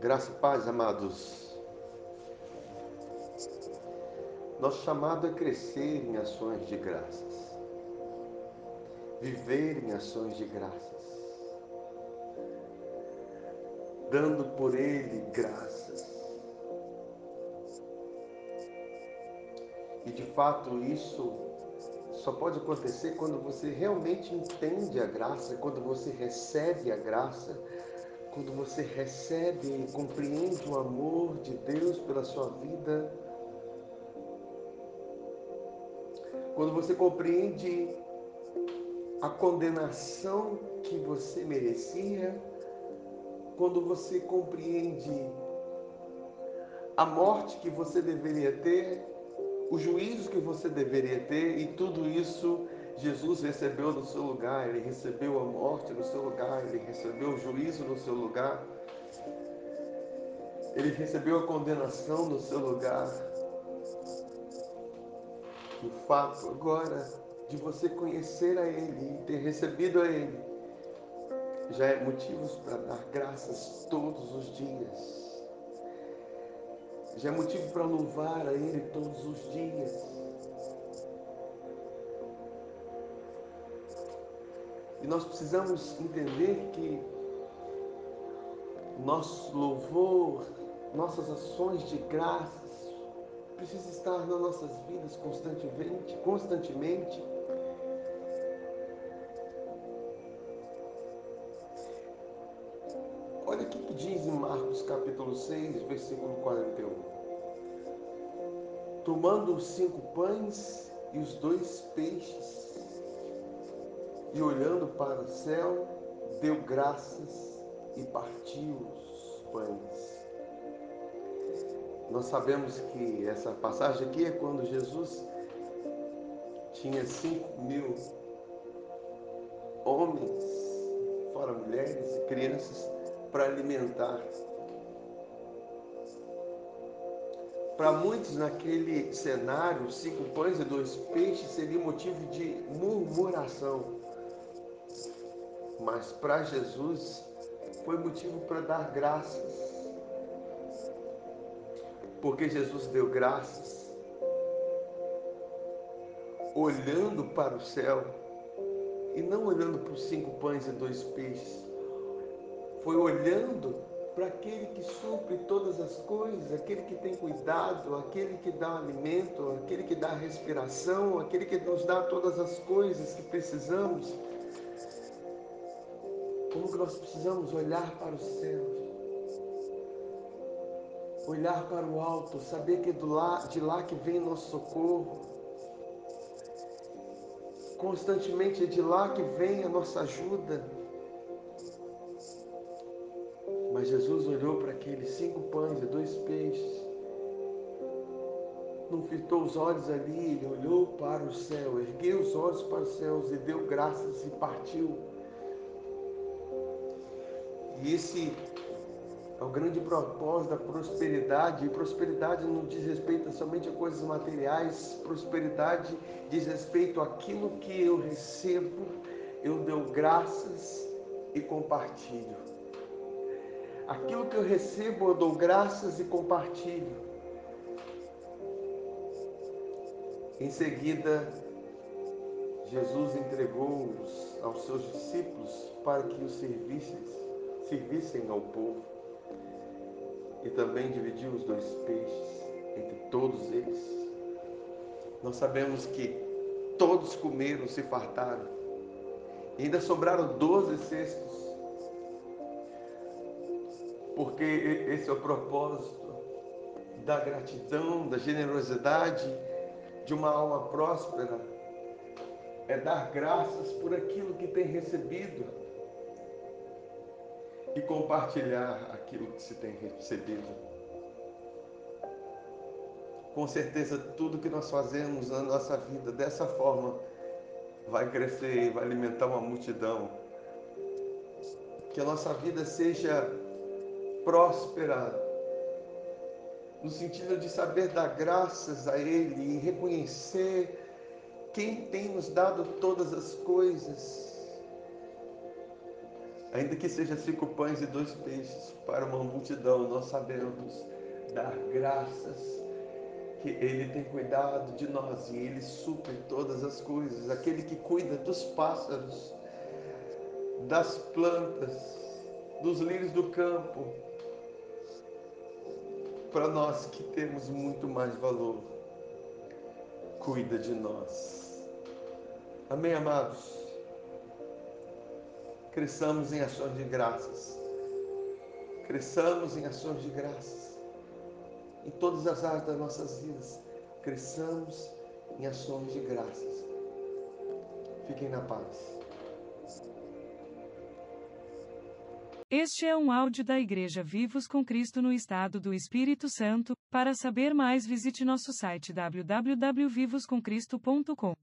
Graça e paz, amados. Nosso chamado é crescer em ações de graças, viver em ações de graças, dando por Ele graças. E de fato isso só pode acontecer quando você realmente entende a graça, quando você recebe a graça quando você recebe e compreende o amor de Deus pela sua vida, quando você compreende a condenação que você merecia, quando você compreende a morte que você deveria ter, o juízo que você deveria ter, e tudo isso Jesus recebeu no seu lugar, ele recebeu a morte no seu lugar, ele recebeu o juízo no seu lugar, ele recebeu a condenação no seu lugar. O fato agora de você conhecer a Ele e ter recebido a Ele já é motivos para dar graças todos os dias. Já é motivo para louvar a Ele todos os dias. Nós precisamos entender que nosso louvor, nossas ações de graças, precisam estar nas nossas vidas constantemente, constantemente. Olha o que diz em Marcos capítulo 6, versículo 41. Tomando os cinco pães e os dois peixes, e olhando para o céu, deu graças e partiu os pães. Nós sabemos que essa passagem aqui é quando Jesus tinha cinco mil homens, fora mulheres e crianças, para alimentar. Para muitos, naquele cenário, cinco pães e dois peixes seria motivo de murmuração mas para Jesus foi motivo para dar graças. Porque Jesus deu graças olhando para o céu e não olhando para os cinco pães e dois peixes. Foi olhando para aquele que supre todas as coisas, aquele que tem cuidado, aquele que dá alimento, aquele que dá respiração, aquele que nos dá todas as coisas que precisamos como que nós precisamos olhar para os céus, olhar para o alto, saber que é lá, de lá que vem nosso socorro. Constantemente é de lá que vem a nossa ajuda. Mas Jesus olhou para aqueles cinco pães e dois peixes. Não fitou os olhos ali, ele olhou para o céu, ergueu os olhos para os céus e deu graças e partiu e esse é o grande propósito da prosperidade. E prosperidade não diz respeito somente a coisas materiais, prosperidade diz respeito àquilo que eu recebo, eu dou graças e compartilho. Aquilo que eu recebo, eu dou graças e compartilho. Em seguida, Jesus entregou-os aos seus discípulos para que os servissem servissem ao povo e também dividiu os dois peixes entre todos eles. Nós sabemos que todos comeram, se fartaram. E ainda sobraram doze cestos. Porque esse é o propósito da gratidão, da generosidade, de uma alma próspera. É dar graças por aquilo que tem recebido e compartilhar aquilo que se tem recebido. Com certeza, tudo que nós fazemos na nossa vida dessa forma vai crescer e vai alimentar uma multidão. Que a nossa vida seja próspera, no sentido de saber dar graças a Ele e reconhecer quem tem nos dado todas as coisas Ainda que seja cinco pães e dois peixes para uma multidão, nós sabemos dar graças que Ele tem cuidado de nós e Ele supre todas as coisas. Aquele que cuida dos pássaros, das plantas, dos lírios do campo, para nós que temos muito mais valor, cuida de nós. Amém, amados? Cresçamos em ações de graças. Cresçamos em ações de graças. Em todas as áreas das nossas vidas. Cresçamos em ações de graças. Fiquem na paz. Este é um áudio da Igreja Vivos com Cristo no Estado do Espírito Santo. Para saber mais, visite nosso site www.vivoscomcristo.com.